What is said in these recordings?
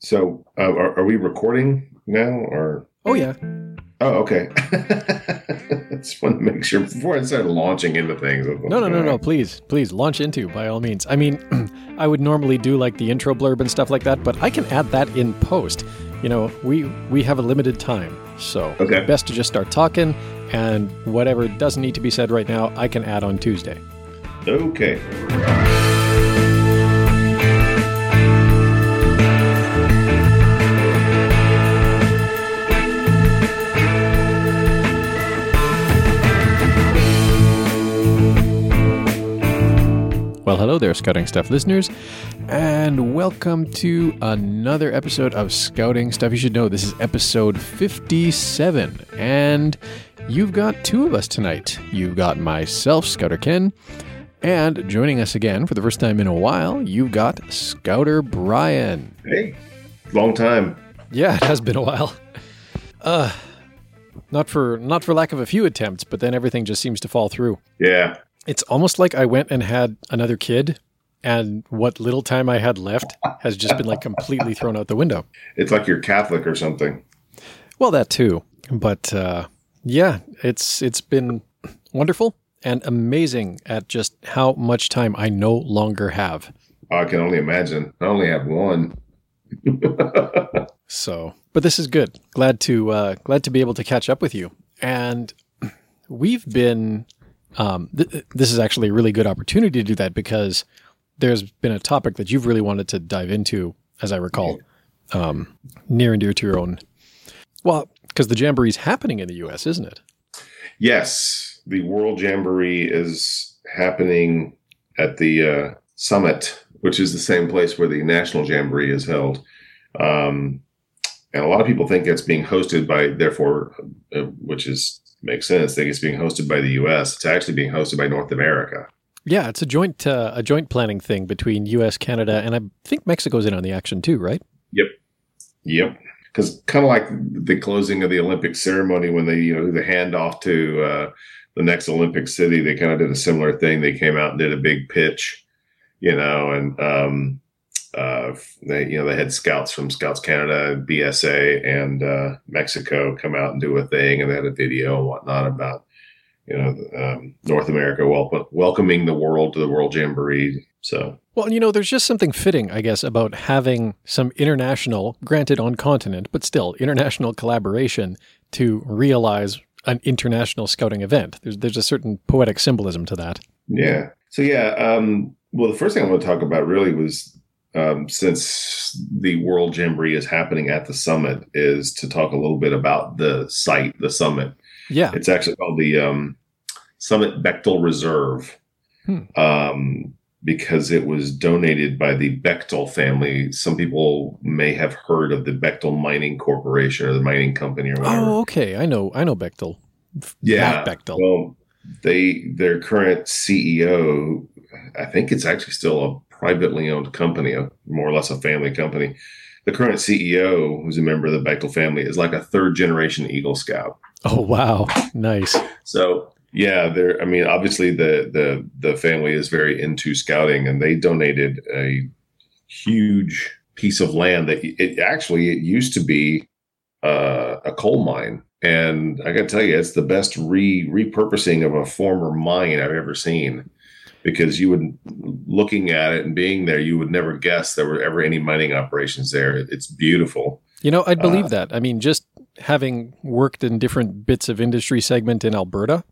So, uh, are, are we recording now, or? Oh yeah. Oh, okay. I Just want to make sure before I start launching into things. No, no, no, no. Please, please launch into by all means. I mean, I would normally do like the intro blurb and stuff like that, but I can add that in post. You know, we we have a limited time, so Okay. best to just start talking, and whatever doesn't need to be said right now, I can add on Tuesday. Okay. Well, hello there, Scouting Stuff listeners, and welcome to another episode of Scouting Stuff You Should Know. This is episode 57, and you've got two of us tonight. You've got myself, Scouter Ken, and joining us again for the first time in a while, you've got Scouter Brian. Hey, long time. Yeah, it has been a while. Uh, not for not for lack of a few attempts, but then everything just seems to fall through. Yeah. It's almost like I went and had another kid, and what little time I had left has just been like completely thrown out the window. It's like you're Catholic or something. Well, that too, but uh, yeah, it's it's been wonderful and amazing at just how much time I no longer have. I can only imagine. I only have one. So, but this is good. Glad to uh, glad to be able to catch up with you. And we've been. Um, th- this is actually a really good opportunity to do that because there's been a topic that you've really wanted to dive into, as I recall, um, near and dear to your own. Well, because the jamboree is happening in the U.S., isn't it? yes, the World Jamboree is happening at the uh, summit, which is the same place where the National Jamboree is held. Um, and a lot of people think it's being hosted by, therefore, uh, which is makes sense. Think it's being hosted by the U.S. It's actually being hosted by North America. Yeah, it's a joint uh, a joint planning thing between U.S., Canada, and I think Mexico's in on the action too, right? Yep. Yep. Because kind of like the closing of the Olympic ceremony when they, you know, the handoff to uh, the next Olympic city, they kind of did a similar thing. They came out and did a big pitch, you know, and um, uh, they, you know, they had scouts from Scouts Canada, BSA, and uh, Mexico come out and do a thing, and they had a video and whatnot about, you know, um, North America wel- welcoming the world to the World Jamboree. So Well, you know, there's just something fitting, I guess, about having some international, granted on continent, but still international collaboration to realize an international scouting event. There's there's a certain poetic symbolism to that. Yeah. So yeah. Um, well, the first thing I want to talk about really was um, since the World Jamboree is happening at the summit, is to talk a little bit about the site, the summit. Yeah. It's actually called the um, Summit Bechtel Reserve, Hmm. um, because it was donated by the Bechtel family. Some people may have heard of the Bechtel Mining Corporation or the mining company or whatever. Oh, okay. I know. I know Bechtel. Yeah. Bechtel. Well, they their current CEO, I think it's actually still a privately owned company, a, more or less a family company. The current CEO, who's a member of the Bechtel family, is like a third generation Eagle Scout. Oh, wow. Nice. So yeah, they're. I mean, obviously the the the family is very into scouting, and they donated a huge piece of land that it actually it used to be uh, a coal mine, and I got to tell you, it's the best re repurposing of a former mine I've ever seen. Because you would, looking at it and being there, you would never guess there were ever any mining operations there. It's beautiful. You know, I'd believe Uh, that. I mean, just having worked in different bits of industry segment in Alberta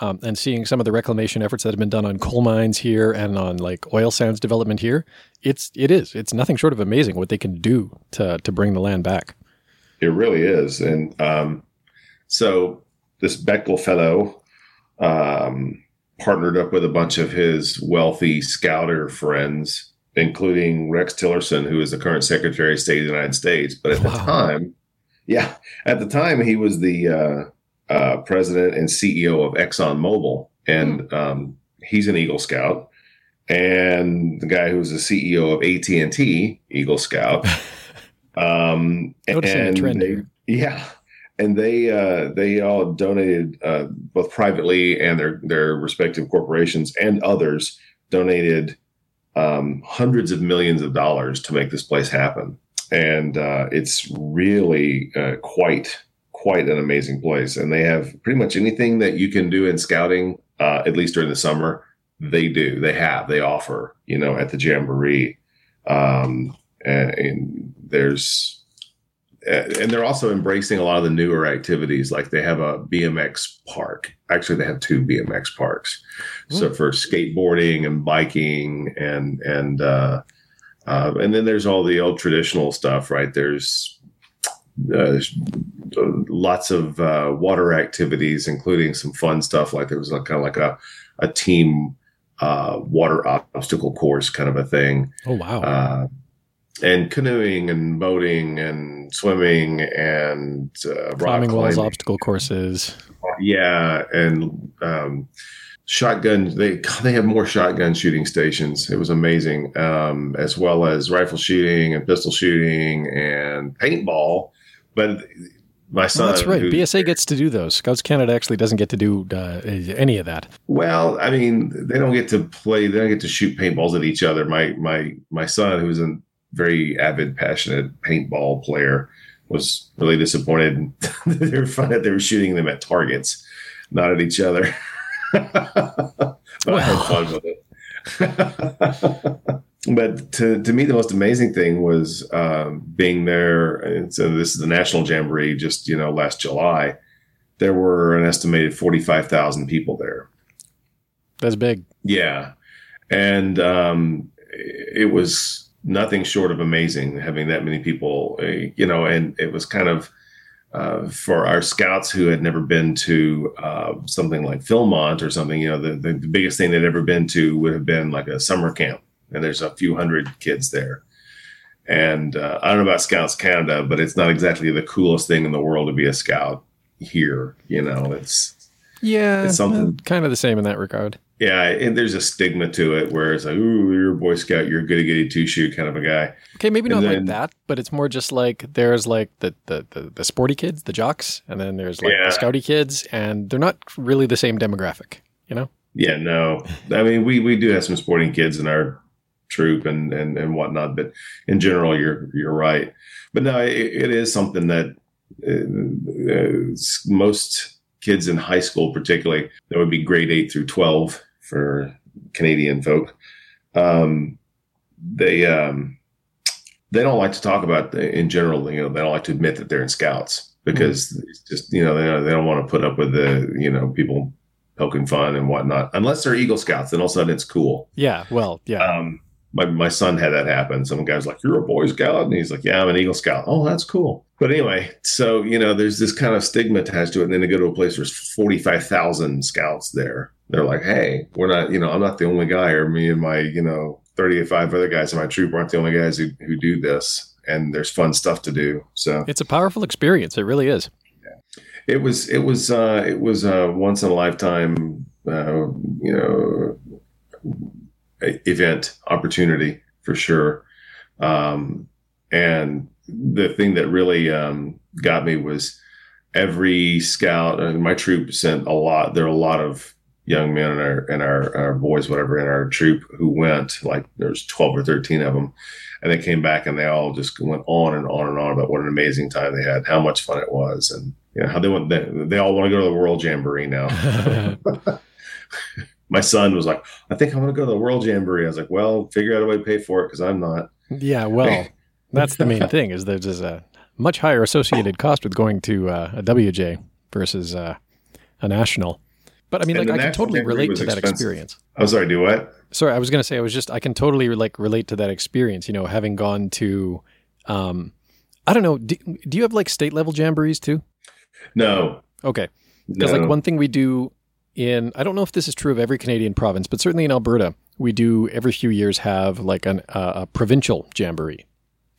um, and seeing some of the reclamation efforts that have been done on coal mines here and on like oil sands development here, it's it is it's nothing short of amazing what they can do to to bring the land back. It really is. And um, so this Bechtel fellow um, partnered up with a bunch of his wealthy scouter friends, including Rex Tillerson, who is the current Secretary of State of the United States. But at the time, yeah, at the time he was the uh, uh, president and CEO of ExxonMobil, and um, he's an Eagle Scout. And the guy who was the CEO of AT and T, Eagle Scout. Um, Noticing and trend they- here. yeah, and they uh, they all donated uh, both privately and their their respective corporations and others donated um, hundreds of millions of dollars to make this place happen. and uh, it's really uh, quite quite an amazing place. And they have pretty much anything that you can do in scouting, uh, at least during the summer. They do. They have. They offer. You know, at the jamboree, um, and, and there's and they're also embracing a lot of the newer activities like they have a bmx park. Actually they have two bmx parks. Mm. so for skateboarding and biking and and uh, uh, and then there's all the old traditional stuff right? There's uh, lots of uh, water activities including some fun stuff like there was a, kind of like a, a team uh, water obstacle course kind of a thing. Oh wow. Uh, and canoeing and boating and swimming and uh, climbing walls, obstacle courses. Yeah, and um, shotgun. They they have more shotgun shooting stations. It was amazing, um, as well as rifle shooting and pistol shooting and paintball. But my son. Oh, that's right. BSA gets to do those. Scouts Canada actually doesn't get to do uh, any of that. Well, I mean, they don't get to play. They don't get to shoot paintballs at each other. My my my son, who's in very avid, passionate paintball player, was really disappointed. they were fun that they were shooting them at targets, not at each other. but well. I had fun with it. but to, to me, the most amazing thing was um, being there. And so this is the National Jamboree, just you know, last July. There were an estimated forty five thousand people there. That's big. Yeah, and um, it was nothing short of amazing having that many people, uh, you know, and it was kind of uh, for our scouts who had never been to uh, something like Philmont or something, you know, the, the, the, biggest thing they'd ever been to would have been like a summer camp, and there's a few hundred kids there. And uh, I don't know about Scouts Canada, but it's not exactly the coolest thing in the world to be a scout here. You know, it's yeah, it's something kind of the same in that regard yeah, and there's a stigma to it where it's like, ooh, you're a Boy Scout, you're a goody goody two shoe kind of a guy. Okay, maybe not then, like that, but it's more just like there's like the, the the, the sporty kids, the jocks, and then there's like yeah. the scouty kids, and they're not really the same demographic, you know? Yeah, no. I mean, we we do have some sporting kids in our troop and and and whatnot, but in general, you're you're right. But no, it, it is something that uh, uh, most kids in high school, particularly, that would be grade eight through 12 for Canadian folk. Um, they, um, they don't like to talk about the, in general, you know, they don't like to admit that they're in scouts because mm-hmm. it's just, you know, they, don't, they don't want to put up with the, you know, people poking fun and whatnot, unless they're Eagle Scouts. Then all of a sudden it's cool. Yeah. Well, yeah. Um, my, my son had that happen. Some guy's like, You're a Boy Scout? And he's like, Yeah, I'm an Eagle Scout. Oh, that's cool. But anyway, so, you know, there's this kind of stigma attached to it. And then they go to a place where there's 45,000 scouts there. They're like, Hey, we're not, you know, I'm not the only guy, or me and my, you know, 35 other guys in my troop aren't the only guys who, who do this. And there's fun stuff to do. So it's a powerful experience. It really is. Yeah. It was, it was, uh, it was a once in a lifetime, uh, you know, event opportunity for sure. Um, and the thing that really um, got me was every scout and my troop sent a lot. There are a lot of young men and our and our, our boys, whatever, in our troop who went. Like there's 12 or 13 of them, and they came back and they all just went on and on and on about what an amazing time they had, how much fun it was, and you know how they went. They, they all want to go to the World Jamboree now. my son was like, I think I'm going to go to the World Jamboree. I was like, well, figure out a way to pay for it because I'm not. Yeah, well, that's the main thing is there's a much higher associated cost with going to uh, a WJ versus uh, a national. But I mean, and like I can totally relate to that experience. I'm oh, sorry, do what? Sorry, I was going to say I was just I can totally like relate to that experience. You know, having gone to, um, I don't know, do, do you have like state level jamborees too? No. Okay. Because no. like one thing we do in I don't know if this is true of every Canadian province, but certainly in Alberta, we do every few years have like an, uh, a provincial jamboree.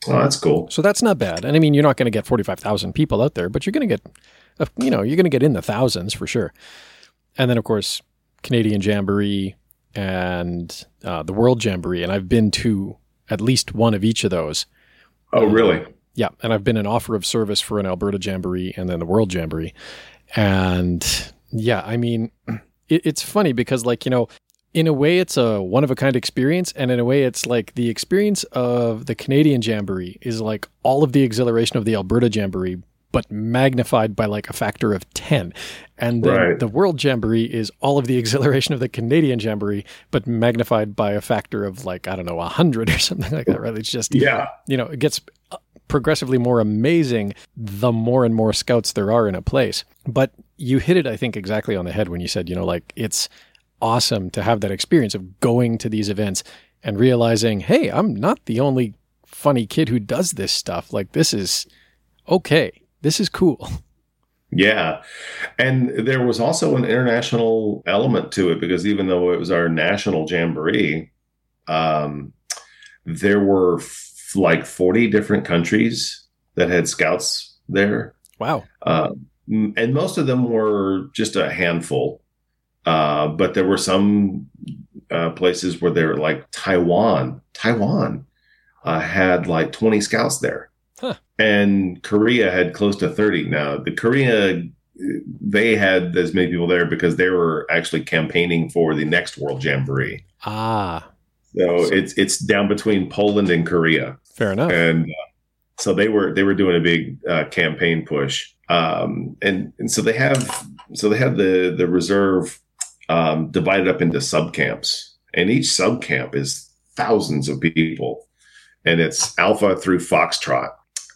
Oh, that's cool. So that's not bad. And I mean, you're not going to get 45,000 people out there, but you're going to get, you know, you're going to get in the thousands for sure. And then, of course, Canadian Jamboree and uh, the World Jamboree. And I've been to at least one of each of those. Oh, really? Yeah. And I've been an offer of service for an Alberta Jamboree and then the World Jamboree. And yeah, I mean, it, it's funny because, like, you know, in a way, it's a one of a kind experience, and in a way, it's like the experience of the Canadian Jamboree is like all of the exhilaration of the Alberta Jamboree, but magnified by like a factor of 10. And then Right. the World Jamboree is all of the exhilaration of the Canadian Jamboree, but magnified by a factor of like, I don't know, 100 or something like that, right? It's just, Yeah. you know, it gets uh, progressively more amazing the more and more scouts there are in a place. But you hit it, I think, exactly on the head when you said, you know, like it's awesome to have that experience of going to these events and realizing, hey, I'm not the only funny kid who does this stuff. Like, this is okay. This is cool. Yeah. And there was also an international element to it because even though it was our national jamboree, um, there were f- like 40 different countries that had scouts there. Wow. Uh, and most of them were just a handful. Uh, but there were some uh, places where they were like Taiwan. Taiwan uh, had like 20 scouts there. Huh. And Korea had close to 30. Now, the Korea, they had as many people there because they were actually campaigning for the next World Jamboree. Ah, So it's it's down between Poland and Korea fair enough. and uh, so they were they were doing a big uh, campaign push um, and and so they have so they have the the reserve um, divided up into sub camps and each sub camp is thousands of people. And it's alpha through foxtrot.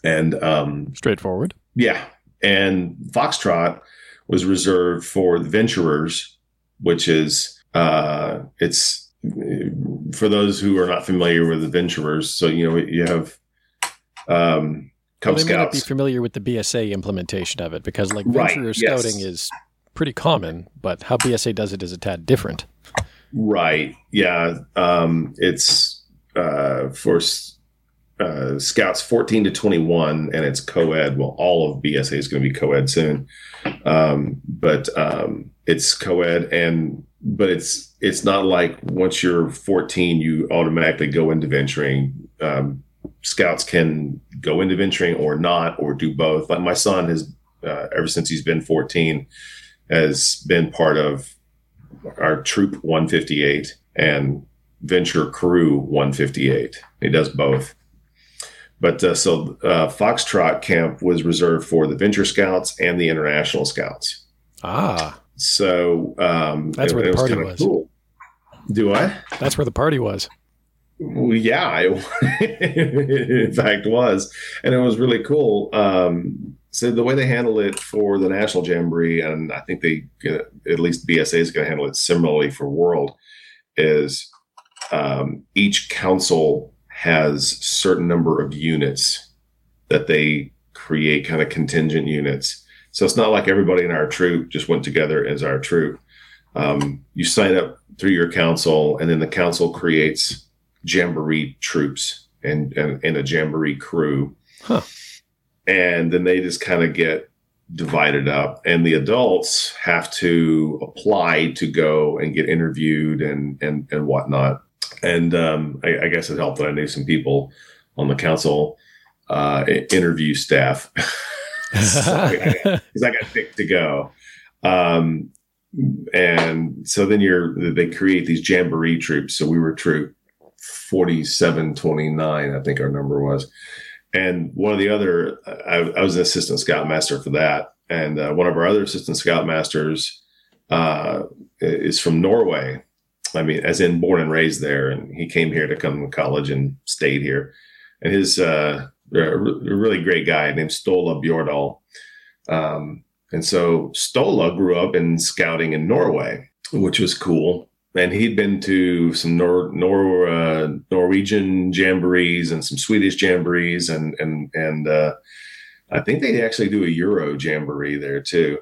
And um, Straightforward. yeah. And foxtrot was reserved for the venturers which is uh, it's for those who are not familiar with the venturers so you know you have um cub Well, they may not be scouts. familiar with the BSA implementation of it because, like, Right, venturer yes. scouting is pretty common, but how BSA does it is a tad different. right. Yeah. Um it's uh for uh scouts 14 to 21 and it's co-ed. Well all of bsa is going to be co-ed soon. Um but um it's co-ed and but it's it's not like once you're 14 you automatically go into venturing. Um scouts can go into venturing or not or do both. Like my son has uh, ever since he's been 14 has been part of our troop 158 and venture crew 158 he does both but uh, so uh, foxtrot camp was reserved for the venture scouts and the international scouts Ah, so um, That's where the party was. Cool. Do I? that's where the party was. Well, yeah, it in fact was, and it was really cool. Um, so the way they handle it for the national jamboree, and I think they at least BSA is going to handle it similarly for World, is um, each council has certain number of units that they create, kind of contingent units. So it's not like everybody in our troop just went together as our troop. Um, you sign up through your council, and then the council creates jamboree troops and, and, and a jamboree crew. Huh. And then they just kind of get divided up. And the adults have to apply to go and get interviewed and, and, and whatnot. And um, I, I guess it helped that I knew some people on the council uh, interview staff. So I- because I got picked to go. Um, and so then you're they create these jamboree troops. So we were troop 4729, I think our number was. And one of the other, I, I was an assistant scoutmaster for that. And uh, one of our other assistant scoutmasters uh, is from Norway. I mean, as in born and raised there. And he came here to come to college and stayed here. And his uh, a really great guy named Stola Bjordal. Um, and so Stola grew up in scouting in Norway, which was cool. And he'd been to some Nor- Nor- uh, Norwegian jamborees and some Swedish jamborees, and and and uh, I think they actually do a Euro jamboree there too.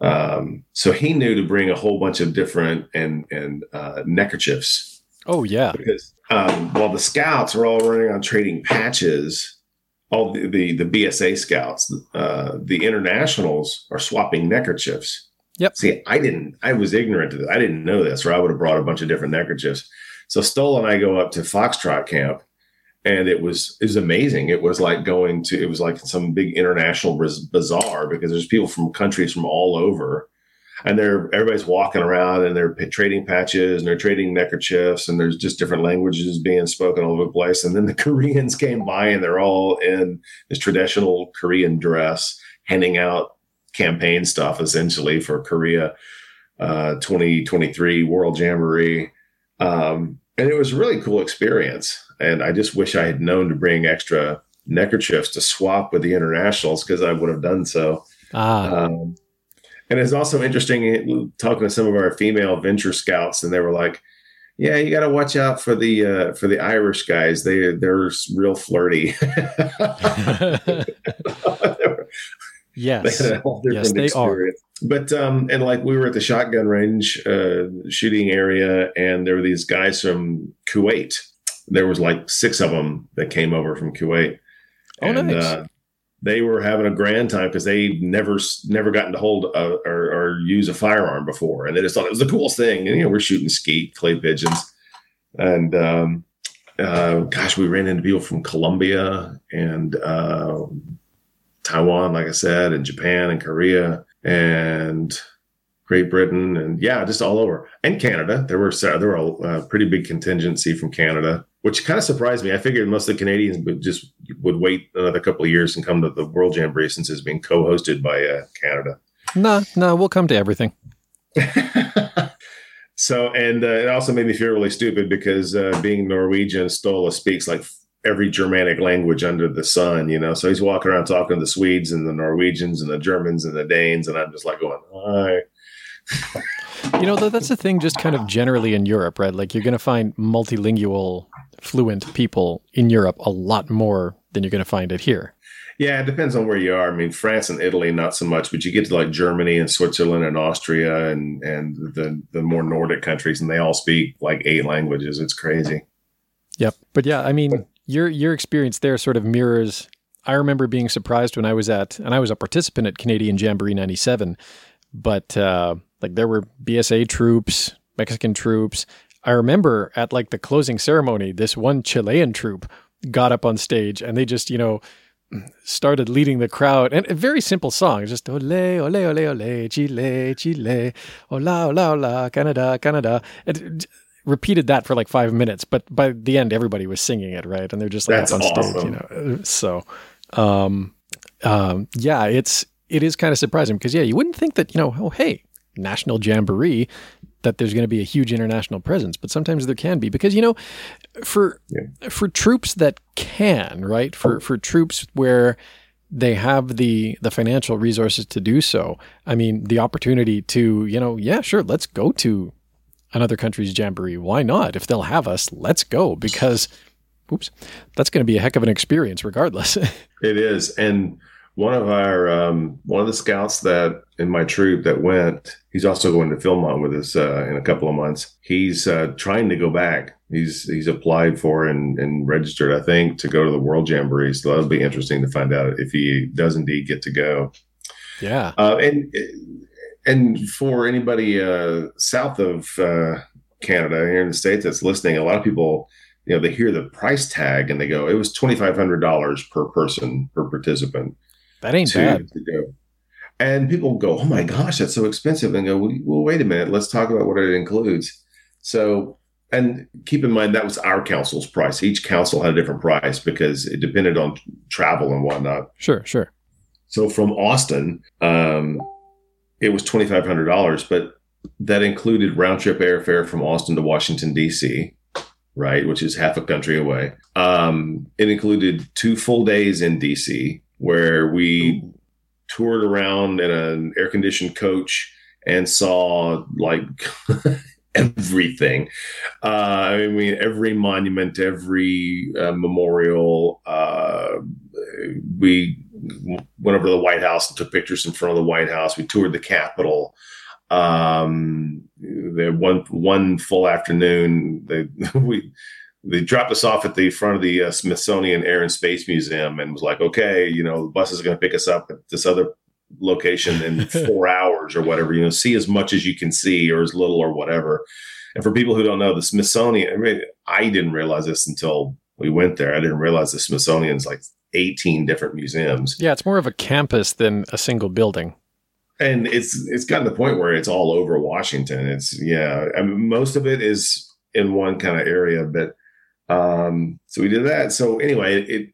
Um, so he knew to bring a whole bunch of different and and uh, neckerchiefs oh yeah. because um, while the scouts are all running on trading patches, all the the, the BSA scouts, uh, the internationals are swapping neckerchiefs. Yep. See, I didn't. I was ignorant to this. I didn't know this, or I would have brought a bunch of different neckerchiefs. So Stoll and I go up to Foxtrot camp, and it was it was amazing. It was like going to it was like some big international bazaar because there's people from countries from all over. and they're everybody's walking around and they're trading patches and they're trading neckerchiefs and there's just different languages being spoken all over the place. And then the Koreans came by and they're all in this traditional Korean dress, handing out campaign stuff essentially for Korea uh, 2023 World Jamboree. Um, and it was a really cool experience. And I just wish I had known to bring extra neckerchiefs to swap with the internationals because I would have done so. Ah. Um, and it's also interesting talking to some of our female venture scouts, and they were like, "Yeah, you got to watch out for the uh, for the Irish guys. They they're real flirty." yes, they yes, they experience. are. But um, and like we were at the shotgun range uh, shooting area, and there were these guys from Kuwait. There was like six of them that came over from Kuwait. Oh, and, nice. Uh, they were having a grand time because they never never gotten to hold a, or, or, use a firearm before, and they just thought it was the coolest thing. And you know, we're shooting skeet, clay pigeons, and um, uh, gosh, we ran into people from Colombia and uh, Taiwan, like I said, and Japan and Korea and Great Britain, and yeah, just all over, and Canada. There were there were a, a pretty big contingency from Canada which kind of surprised me. I figured most of the Canadians would just would wait another couple of years and come to the World Jamboree since it's being co-hosted by uh, Canada. No, no, we'll come to everything. so, and uh, it also made me feel really stupid because uh, being Norwegian, Stola speaks like every Germanic language under the sun, you know. So he's walking around talking to the Swedes and the Norwegians and the Germans and the Danes, and I'm just like going, "Hi." you know, that's the thing, just kind of generally in Europe, right? Like you're going to find multilingual fluent people in Europe a lot more than you're going to find it here. Yeah, it depends on where you are. I mean, France and Italy, not so much, but you get to like Germany and Switzerland and Austria and and the the more Nordic countries, and they all speak like eight languages. It's crazy. Yep, but yeah, I mean, your your experience there sort of mirrors. I remember being surprised when I was at, and I was a participant at Canadian Jamboree '97, but uh, like there were BSA troops, Mexican troops, I remember at like the closing ceremony, this one Chilean troop got up on stage and they just, you know, started leading the crowd and a very simple song, just ole, ole, ole, ole, Chile, Chile, hola, hola, hola, Canada, Canada. And repeated that for like five minutes, but by the end, everybody was singing it, right? And they're just like That's on awesome. stage, you know. So, um, um, yeah, it's it is kind of surprising because yeah, you wouldn't think that you know, oh hey, national jamboree that there's going to be a huge international presence, but sometimes there can be because you know, for yeah. for troops that can, right? For for troops where they have the the financial resources to do so. I mean, the opportunity to, you know, yeah, sure, let's go to another country's jamboree. Why not? If they'll have us, let's go because oops, that's going to be a heck of an experience regardless. it is. And one of our um, one of the scouts that in my troop that went he's also going to Philmont with us uh, in a couple of months he's uh, trying to go back he's he's applied for and, and registered i think to go to the world jamboree so that'll be interesting to find out if he does indeed get to go yeah uh, and and for anybody uh, south of uh, canada here in the states that's listening a lot of people you know they hear the price tag and they go it was $2500 per person per participant that ain't to, bad. To go. And people go, "Oh my gosh, that's so expensive!" And go, "Well, wait a minute. Let's talk about what it includes." So, and keep in mind that was our council's price. Each council had a different price because it depended on travel and whatnot. Sure, sure. So from Austin, um, it was twenty five hundred dollars, but that included round trip airfare from Austin to Washington D.C. Right, which is half a country away. Um, it included two full days in D.C where we toured around in an air conditioned coach and saw like everything. Uh, I mean, every monument, every uh, memorial. Uh, we went over to the White House and took pictures in front of the White House. We toured the Capitol. Um, the one one full afternoon, they, we they dropped us off at the front of the uh, Smithsonian Air and Space Museum and was like, okay, you know, the bus is going to pick us up at this other location in four hours or whatever. You know, see as much as you can see or as little or whatever. And for people who don't know, the Smithsonian, I, mean, I didn't realize this until we went there. I didn't realize the Smithsonian's like 18 different museums. Yeah, it's more of a campus than a single building. and it's it's gotten to the point where it's all over Washington. It's yeah, I mean, most of it is in one kind of area, but um, so we did that. So anyway, it,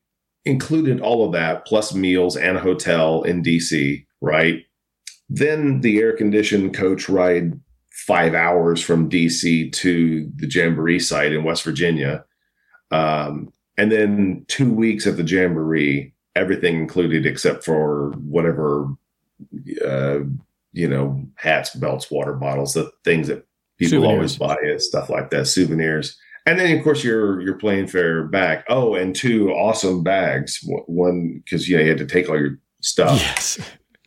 included all of that plus meals and a hotel in DC, right? Then the air conditioned coach ride five hours from DC to the Jamboree site in West Virginia. Um, and then two weeks at the Jamboree, everything included except for whatever, uh, you know, hats, belts, water bottles, the things that people souvenirs. always buy is stuff like that, souvenirs. And then, of course, your your plane fare back. Oh, and two awesome bags. One because yeah, you had to take all your stuff.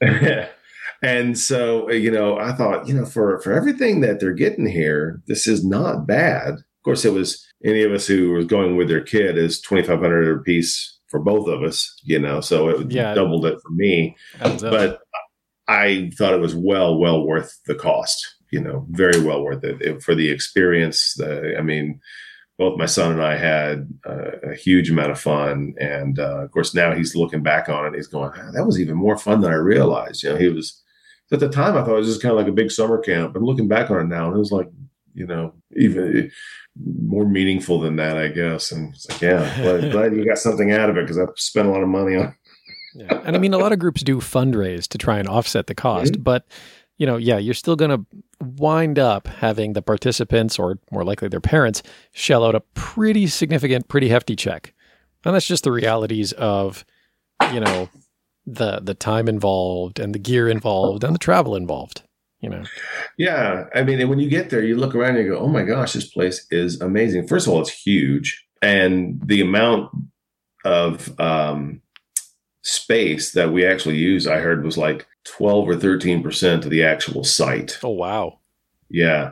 Yes. and so you know, I thought you know for for everything that they're getting here, this is not bad. Of course, it was any of us who was going with their kid is twenty five hundred a piece for both of us. You know, so it yeah, doubled it for me. But I thought it was well well worth the cost. You know, very well worth it, it for the experience. The, I mean both my son and I had uh, a huge amount of fun. And uh, of course, now he's looking back on it. He's going, ah, that was even more fun than I realized. You know, he was at the time I thought it was just kind of like a big summer camp. But looking back on it now, it was like, you know, even more meaningful than that, I guess. And it's like, yeah, glad, glad you got something out of it because I've spent a lot of money on. yeah. And I mean, a lot of groups do fundraise to try and offset the cost, mm-hmm. but you know, yeah, you're still going to wind up having the participants or more likely their parents shell out a pretty significant, pretty hefty check. And that's just the realities of, you know, the the time involved and the gear involved and the travel involved, you know. Yeah, I mean, when you get there, you look around and you go, "Oh my gosh, this place is amazing." First of all, it's huge, and the amount of um, space that we actually use, I heard, was like 12 or 13% of the actual site. Oh, wow. Yeah.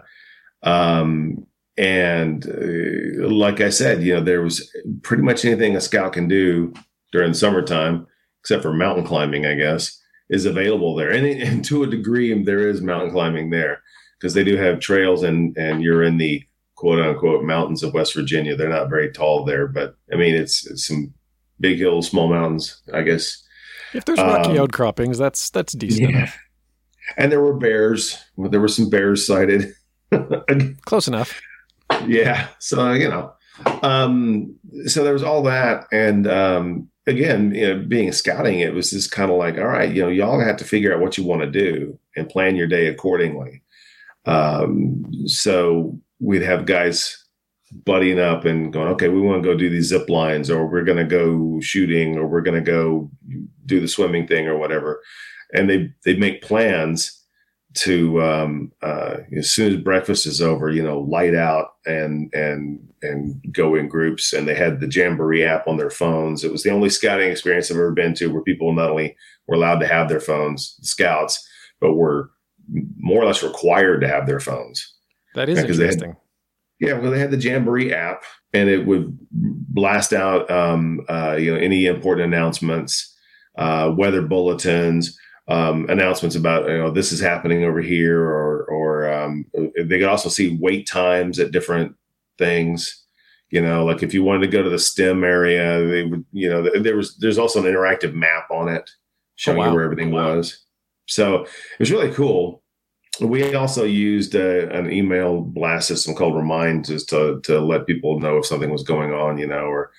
Um, and uh, like I said, you know, there was pretty much anything a scout can do during summertime, except for mountain climbing, I guess, is available there. And, and to a degree, there is mountain climbing there because they do have trails and, and you're in the quote unquote mountains of West Virginia. They're not very tall there, but I mean, it's, it's some big hills, small mountains, I guess. If there's rocky um, outcroppings, that's that's decent yeah. enough. And there were bears. There were some bears sighted. Close enough. Yeah. So you know, um, so there was all that, and um, again, you know, being scouting, it was just kind of like, all right, you know, y'all have to figure out what you want to do and plan your day accordingly. Um, so we'd have guys buddying up and going, okay, we want to go do these zip lines, or we're going to go shooting, or we're going to go do the swimming thing, or whatever. And they they make plans to um, uh, as soon as breakfast is over, you know, light out and and and go in groups. And they had the Jamboree app on their phones. It was the only scouting experience I've ever been to where people not only were allowed to have their phones, scouts, but were more or less required to have their phones. That is interesting. Yeah, well, they had the Jamboree app, and it would blast out, um, uh, you know, any important announcements, uh, weather bulletins, um, announcements about you know this is happening over here, or or um, they could also see wait times at different things. You know, like if you wanted to go to the STEM area, they would, you know, there was there's also an interactive map on it showing oh, wow. you where everything wow. was. So it was really cool we also used a, an email blast system called Remind just to to let people know if something was going on, you know, or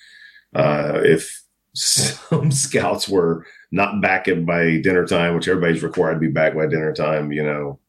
uh, if some scouts were not back by dinner time, which everybody's required to be back by dinner time, you know,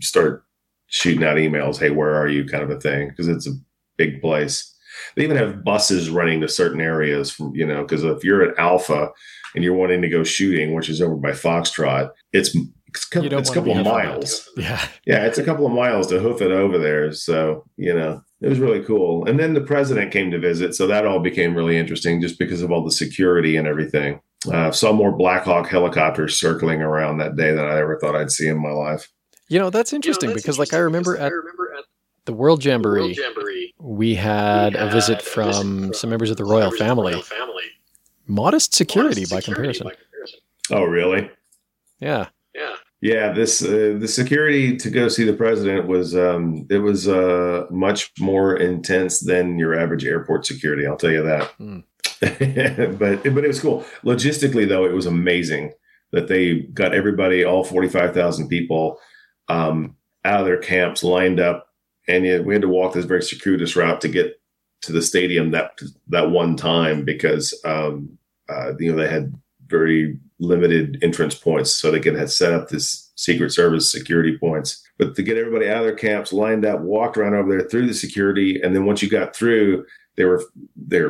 start shooting out emails, hey, where are you, kind of a thing, because it's a big place. They even have buses running to certain areas, from, you know, because if you're at Alpha and you're wanting to go shooting, which is over by Foxtrot, it's it's, couple, it's a couple of miles. Yeah. Yeah. It's a couple of miles to hoof it over there. So, you know, it was really cool. And then the president came to visit. So that all became really interesting just because of all the security and everything. Uh, saw more Black Hawk helicopters circling around that day than I ever thought I'd see in my life. You know, that's interesting you know, that's because, interesting like, I remember, at, I remember at the World Jamboree, World Jamboree we, had we had a visit from, from some members of the royal family. royal family. Modest security, Modest by, comparison. by comparison. Oh, really? Yeah. Yeah. Yeah, this uh, the security to go see the president was um, it was uh, much more intense than your average airport security. I'll tell you that. Mm. but but it was cool. Logistically, though, it was amazing. that they got everybody, all 45,000 people, um, out of their camps lined up. And you, we had to walk this very circuitous route to get to the stadium that, that one time because, um, uh, you know, they had very limited entrance points. So they could have set up this Secret Service security points. But to get everybody out of their camps, lined up, walked around over there through the security. And then once you got through, they were, they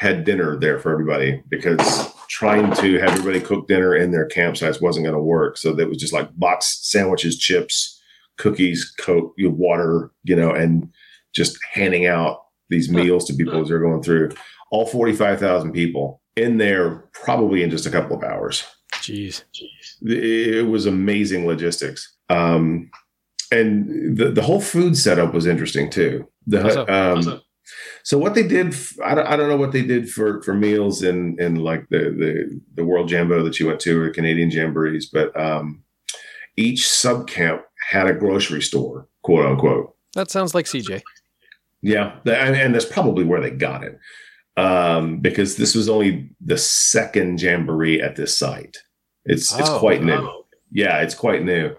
had dinner there for everybody because trying to have everybody cook dinner in their campsites wasn't going to work. So that was just like boxed sandwiches, chips, cookies, coke, water, you know, and just handing out these meals to people as they're going through. All 45,000 people in there probably in just a couple of hours. Jeez. It was amazing logistics. Um, and the, the whole food setup was interesting too. The, um, so what they did, I don't, I don't know what they did for, for meals in, in like the, the, the World Jambo that you went to or the Canadian Jamborees, but um, each sub camp had a grocery store, quote unquote. That sounds like CJ. Yeah, and that's probably where they got it, um, because this was only the second jamboree at this site. It's it's oh, quite new. Oh. Yeah, it's quite new.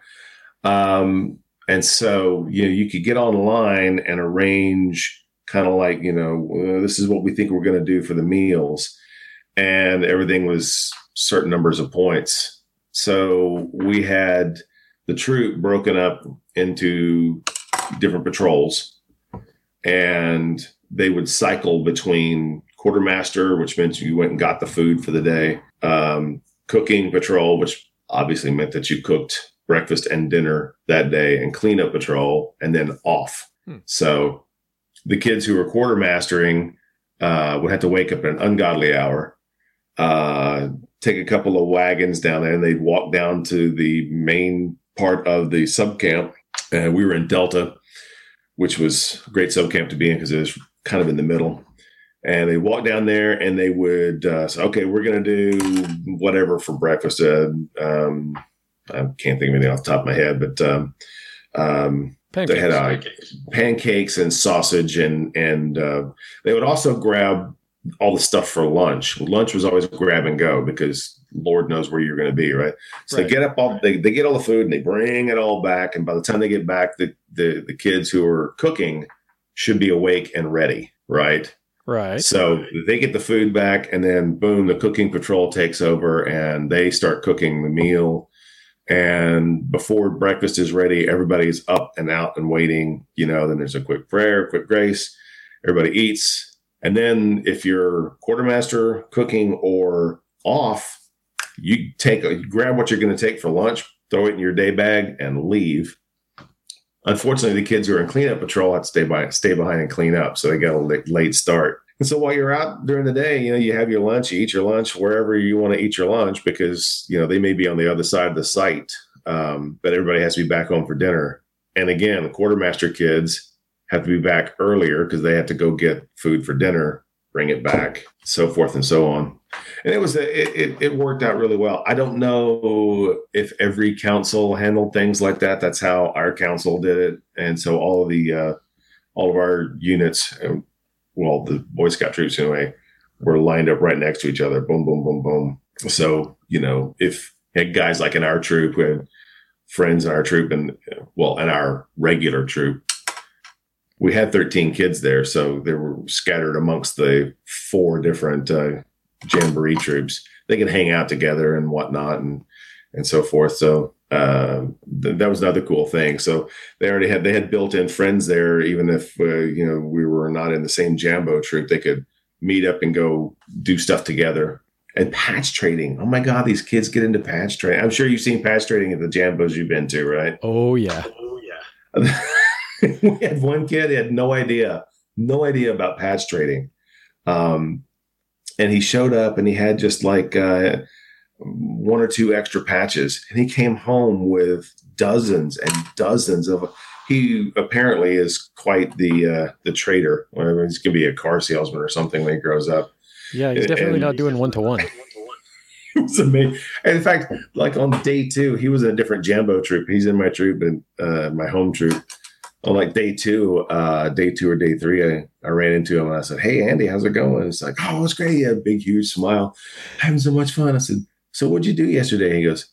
Um, and so you know you could get online and arrange kind of like, you know, uh, this is what we think we're going to do for the meals. And everything was certain numbers of points. So we had the troop broken up into different patrols and they would cycle between quartermaster, which meant you went and got the food for the day, um, cooking patrol, which obviously meant that you cooked breakfast and dinner that day, and cleanup patrol, and then off. Hmm. So the kids who were quartermastering uh, would have to wake up at an ungodly hour, uh, take a couple of wagons down there, and they'd walk down to the main part of the sub camp. And we were in Delta, which was a great sub camp to be in because it was kind of in the middle. And they walk down there and they would uh, say, okay, we're going to do whatever for breakfast. Um, I can't think of anything off the top of my head, but um, um, Pancakes. They had uh, pancakes. and sausage, and and uh, they would also grab all the stuff for lunch. Lunch was always grab and go because Lord knows where you're going to be, right? So right. they get up all they, they get all the food and they bring it all back, and by the time they get back, the the the kids who are cooking should be awake and ready, right? Right. So they get the food back, and then boom, the cooking patrol takes over, and they start cooking the meal and before breakfast is ready, everybody's up and out and waiting. You know, then there's a quick prayer, quick grace. Everybody eats. And then if you're quartermaster cooking or off, you take you grab what you're going to take for lunch, throw it in your day bag, and leave. Unfortunately, the kids who are in cleanup patrol have to stay by stay behind and clean up, so they got a late start. And so while you're out during the day, you know, you have your lunch, you eat your lunch wherever you want to eat your lunch because, you know, they may be on the other side of the site. Um, but everybody has to be back home for dinner. And again, the quartermaster kids have to be back earlier because they have to go get food for dinner, bring it back, so forth and so on. And it was a, it, it, it worked out really well. I don't know if every council handled things like that. That's how our council did it, and so all of the uh, all of our units, well, the Boy Scout troops anyway, were lined up right next to each other. Boom, boom, boom, boom. So, you know, if guys like in our troop who had friends in our troop and, well, in our regular troop, we had 13 kids there. So they were scattered amongst the four different uh, Jamboree troops. They could hang out together and whatnot and, and so forth. So uh, th- that was another cool thing. So they already had they had built in friends there, even if uh, you know we were not in the same Jambo troop. They could meet up and go do stuff together. And patch trading. Oh my God, these kids get into patch trading. I'm sure you've seen patch trading at the Jambos you've been to, right? Oh yeah. Oh yeah. we had one kid he had no idea, no idea about patch trading. Um, and he showed up and he had just like uh, one or two extra patches and he came home with dozens and dozens of he apparently is quite the uh the trader he's gonna be a car salesman or something when he grows up yeah he's definitely and, not doing one-to-one it was amazing and in fact like on day two he was in a different jambo troop he's in my troop and uh my home troop on like day two, uh, day two or day three, I, I ran into him and I said, Hey, Andy, how's it going? It's like, Oh, it's great. He had a big, huge smile, having so much fun. I said, So what'd you do yesterday? He goes,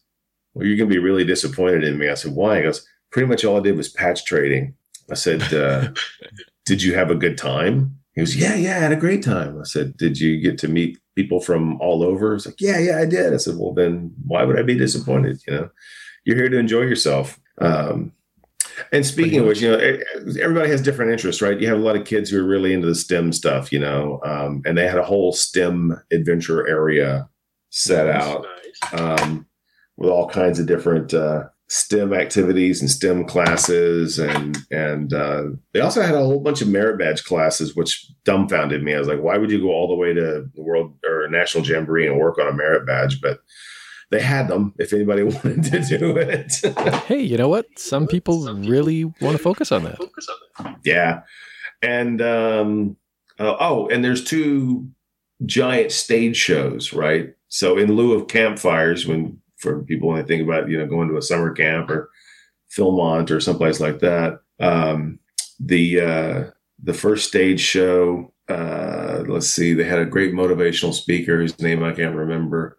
Well, you're gonna be really disappointed in me. I said, Why? He goes, Pretty much all I did was patch trading. I said, uh, Did you have a good time? He goes, Yeah, yeah, I had a great time. I said, Did you get to meet people from all over? He's like, Yeah, yeah, I did. I said, Well, then why would I be disappointed? You know, you're here to enjoy yourself. Um, and speaking of which, you know, everybody has different interests, right? You have a lot of kids who are really into the STEM stuff, you know, um, and they had a whole STEM adventure area set nice, out nice. Um, with all kinds of different uh, STEM activities and STEM classes, and and uh, they also had a whole bunch of merit badge classes, which dumbfounded me. I was like, why would you go all the way to the World or National Jamboree and work on a merit badge? But they had them if anybody wanted to do it. hey, you know what? Some people Some really want to focus on that. Yeah, and um, uh, oh, and there's two giant stage shows, right? So in lieu of campfires, when for people when they think about you know going to a summer camp or Philmont or someplace like that, um, the uh, the first stage show. Uh, let's see, they had a great motivational speaker whose name I can't remember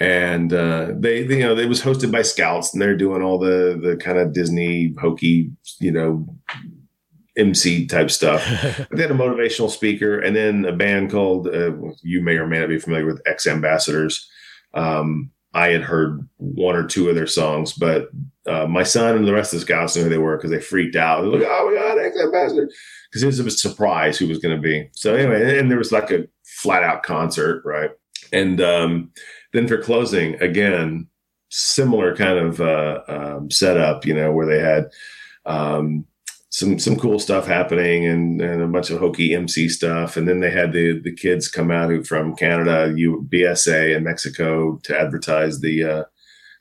and uh, they, they, you know, it was hosted by Scouts, and they're doing all the the kind of Disney hokey, you know, MC type stuff. they had a motivational speaker, and then a band called uh, you may or may not be familiar with X Ambassadors. Um, I had heard one or two of their songs, but uh, my son and the rest of the scouts knew who they were because they freaked out. They're like, "Oh my god, X Ambassadors!" Because it was a surprise who was going to be. So anyway, and there was like a flat out concert, right? And um, then for closing, again, similar kind of uh, um, setup, you know, where they had um, some some cool stuff happening and, and a bunch of hokey MC stuff, and then they had the the kids come out who from Canada, U, BSA, and Mexico to advertise the uh,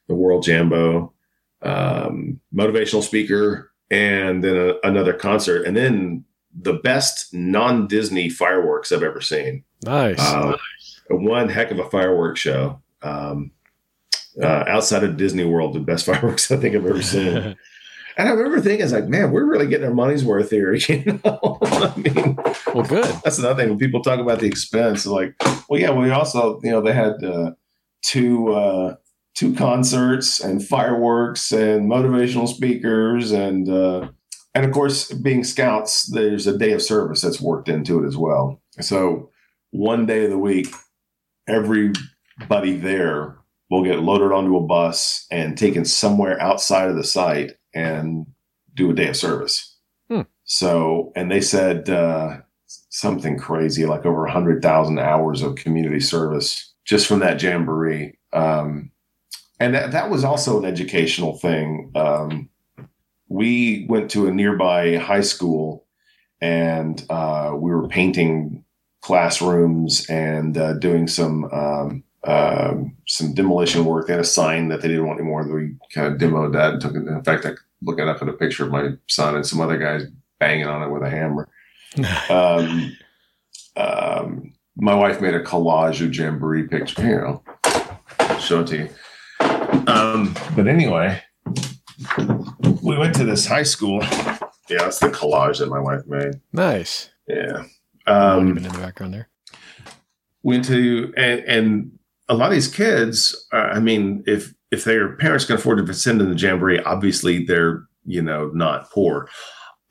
the World Jambo um, motivational speaker, and then a, another concert, and then the best non Disney fireworks I've ever seen. Nice. Uh, nice one heck of a fireworks show. Um, uh, outside of Disney World, the best fireworks I think I've ever seen. and I remember thinking, it's like, man, we're really getting our money's worth here. You know, I mean, well, good. That's another thing when people talk about the expense. Like, well, yeah, we also, you know, they had uh, two uh, two concerts and fireworks and motivational speakers and uh, and of course, being scouts, there's a day of service that's worked into it as well. So one day of the week, everybody there will get loaded onto a bus and taken somewhere outside of the site and do a day of service. Hmm. So, and they said uh, something crazy like over 100,000 hours of community service just from that jamboree. Um, and that, that was also an educational thing. Um, we went to a nearby high school and uh, we were painting classrooms and uh, doing some um, uh, some demolition work. They had a sign that they didn't want anymore. We kind of demoed that and took it. In fact, I look it up at a picture of my son and some other guys banging on it with a hammer. um, um, my wife made a collage of jamboree pictures. You know, show it to you. Um, but anyway, we went to this high school. Yeah, that's the collage that my wife made. Nice. Yeah. Um, in the background there. Went to and and a lot of these kids. Uh, I mean, if if their parents can afford to send them to jamboree, obviously they're you know not poor.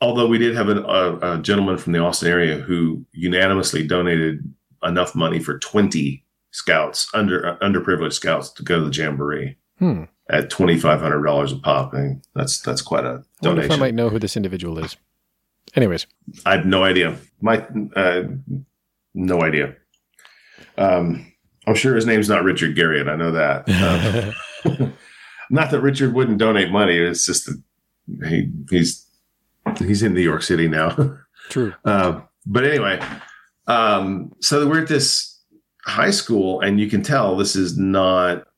Although we did have an, a, a gentleman from the Austin area who unanimously donated enough money for twenty scouts under uh, underprivileged scouts to go to the jamboree. Hmm. At twenty five hundred dollars a pop, and that's that's quite a donation. I, I might know who this individual is. Anyways, I have no idea. My uh, no idea. Um, I'm sure his name's not Richard Garriott. I know that. Um, not that Richard wouldn't donate money. It's just that he he's he's in New York City now. True. Uh, but anyway, um, so we're at this high school, and you can tell this is not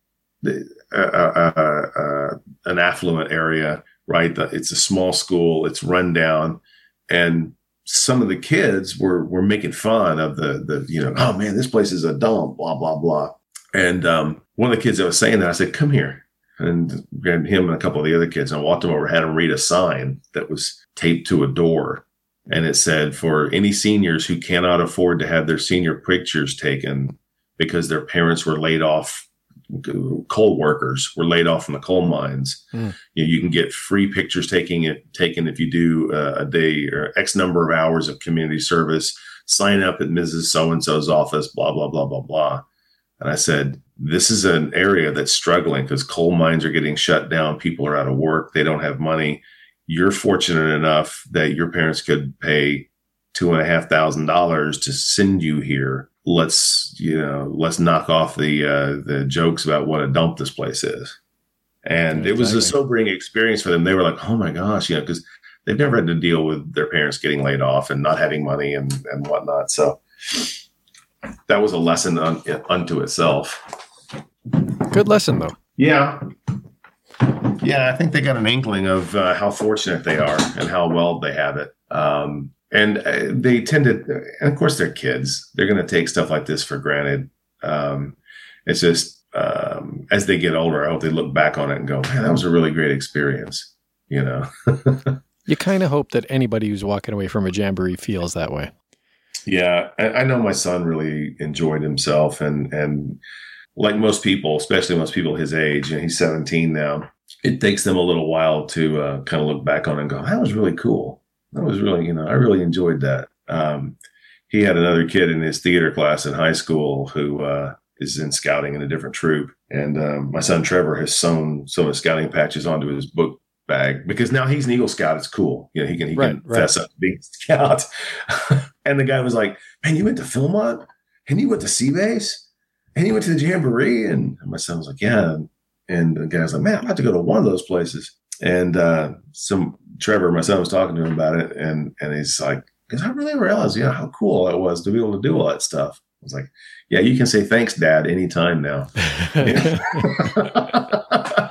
uh, uh, uh, an affluent area, right? It's a small school. It's run down and some of the kids were were making fun of the the you know oh man this place is a dump blah blah blah. And um, one of the kids that was saying that I said come here. And, and him and a couple of the other kids and I walked him over had him read a sign that was taped to a door. And it said for any seniors who cannot afford to have their senior pictures taken because their parents were laid off coal workers were laid off from the coal mines. Mm. You, know, you can get free pictures taking it taken if you do uh, a day or X number of hours of community service. Sign up at Mrs. So and So's office. Blah blah blah blah blah. And I said, this is an area that's struggling because coal mines are getting shut down. People are out of work. They don't have money. You're fortunate enough that your parents could pay two and a half thousand dollars to send you here. Let's, you know, let's knock off the, uh, the jokes about what a dump this place is. And it was a sobering experience for them. They were like, oh my gosh, you know, because they've never had to deal with their parents getting laid off and not having money and, and whatnot. So that was a lesson un, unto itself. Good lesson, though. Yeah. Yeah, I think they got an inkling of uh, how fortunate they are and how well they have it. Um, and uh, they tend to, and of course, they're kids. They're going to take stuff like this for granted. Um, it's just um, as they get older, I hope they look back on it and go, man, that was a really great experience. You know? You kind of hope that anybody who's walking away from a jamboree feels that way. Yeah, I, I know my son really enjoyed himself, and and like most people, especially most people his age, and he's 17 now. It takes them a little while to uh, kind of look back on it and go, "That was really cool. That was really, you know, I really enjoyed that." Um, he had another kid in his theater class in high school who uh, is in scouting in a different troop, and um, my son Trevor has sewn some of the scouting patches onto his book bag because now he's an Eagle Scout. It's cool. You know, he can he Right, can right. fess up to being a scout. and the guy was like, "Man, you went to Philmont, and you went to Seabase, and you went to the Jamboree." And my son was like, "Yeah." And the guy was like, "Man, I'd like to go to one of those places." And uh, some Trevor, my son, was talking to him about it, and and he's like, "Because I really realized, you know, how cool it was to be able to do all that stuff." I was like, "Yeah, you can say thanks, Dad, anytime now."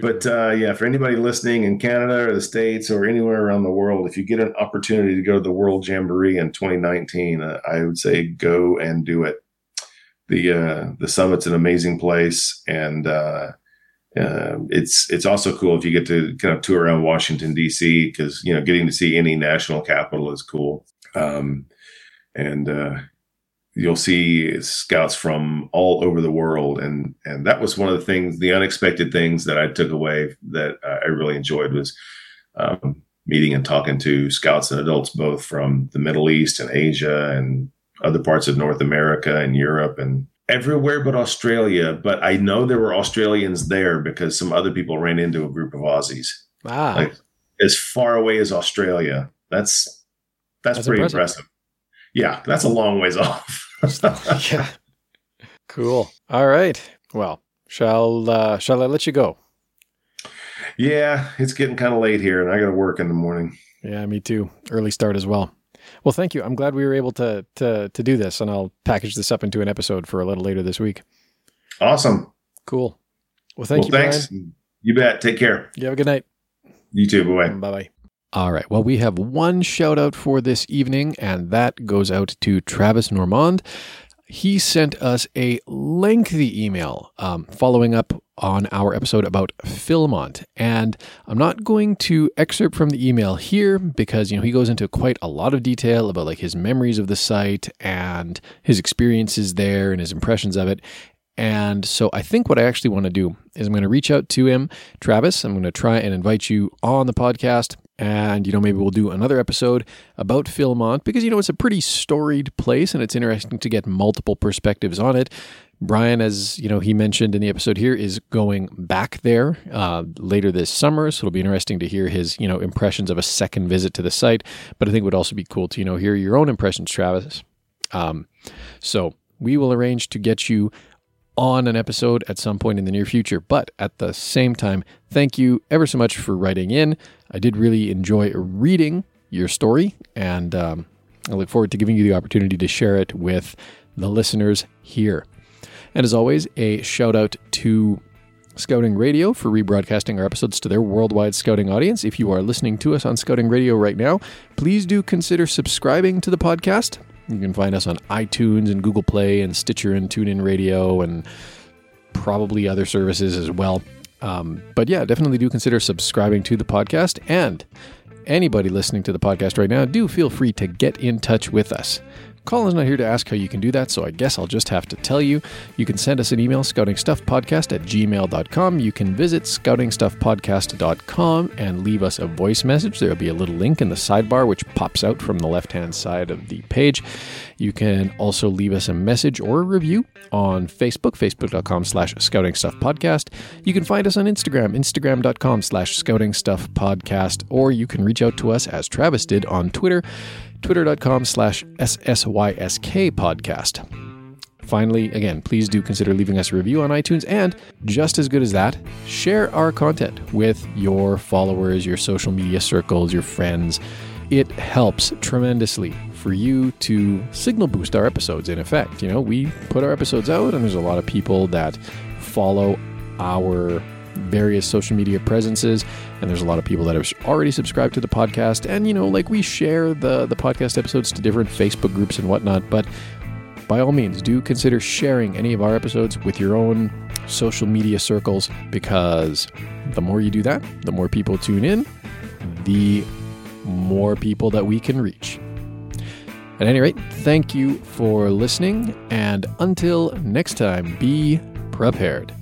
But uh, yeah, for anybody listening in Canada or the States or anywhere around the world, if you get an opportunity to go to the World Jamboree in 2019, uh, I would say go and do it. The uh, the summit's an amazing place, and uh, it's it's also cool if you get to kind of tour around Washington D.C. because you know getting to see any national capital is cool. Um, and uh, you'll see scouts from all over the world and and that was one of the things the unexpected things that i took away that i really enjoyed was um, meeting and talking to scouts and adults both from the middle east and asia and other parts of north america and europe and everywhere but australia but i know there were australians there because some other people ran into a group of aussies Wow. like as far away as australia that's that's, That's pretty impressive. impressive yeah that's a long ways off yeah. Cool. All right. Well, shall uh, shall I let you go? Yeah, it's getting kind of late here, and I got to work in the morning. Yeah, me too. Early start as well. Well, thank you. I'm glad we were able to to to do this, and I'll package this up into an episode for a little later this week. Awesome. Cool. Well, thank well, you, thanks. You bet. Take care. You have a good night. You too. Bye. Bye bye. All right. Well, we have one shout out for this evening, and that goes out to Travis Normand. He sent us a lengthy email um, following up on our episode about Philmont. And I'm not going to excerpt from the email here because, you know, he goes into quite a lot of detail about like his memories of the site and his experiences there and his impressions of it. And so I think what I actually want to do is I'm going to reach out to him, Travis. I'm going to try and invite you on the podcast. And, you know, maybe we'll do another episode about Philmont because, you know, it's a pretty storied place and it's interesting to get multiple perspectives on it. Brian, as you know, he mentioned in the episode here, is going back there uh, later this summer, so it'll be interesting to hear his, you know, impressions of a second visit to the site. But I think it would also be cool to, you know, hear your own impressions, Travis. Um, so we will arrange to get you on an episode at some point in the near future. But at the same time, thank you ever so much for writing in. I did really enjoy reading your story, and um, I look forward to giving you the opportunity to share it with the listeners here. And as always, a shout out to Scouting Radio for rebroadcasting our episodes to their worldwide scouting audience. If you are listening to us on Scouting Radio right now, please do consider subscribing to the podcast. You can find us on iTunes and Google Play and Stitcher and TuneIn Radio and probably other services as well. Um, but yeah, definitely do consider subscribing to the podcast. And anybody listening to the podcast right now, do feel free to get in touch with us. Colin's not here to ask how you can do that, so I guess I'll just have to tell you. You can send us an email, scoutingstuffpodcast at gmail.com. You can visit scoutingstuffpodcast.com and leave us a voice message. There'll be a little link in the sidebar which pops out from the left hand side of the page. You can also leave us a message or a review on Facebook, facebook.com slash scoutingstuffpodcast. You can find us on Instagram, instagram.com slash scoutingstuffpodcast, or you can reach out to us as Travis did on Twitter twitter.com slash SSYSK podcast. Finally, again, please do consider leaving us a review on iTunes and, just as good as that, share our content with your followers, your social media circles, your friends. It helps tremendously for you to signal boost our episodes, in effect. You know, we put our episodes out, and there's a lot of people that follow our various social media presences and there's a lot of people that have already subscribed to the podcast. And you know like we share the the podcast episodes to different facebook groups and whatnot but by all means do consider sharing any of our episodes with your own social media circles because the more you do that the more people tune in the more people that we can reach. At any rate thank you for listening and until next time be prepared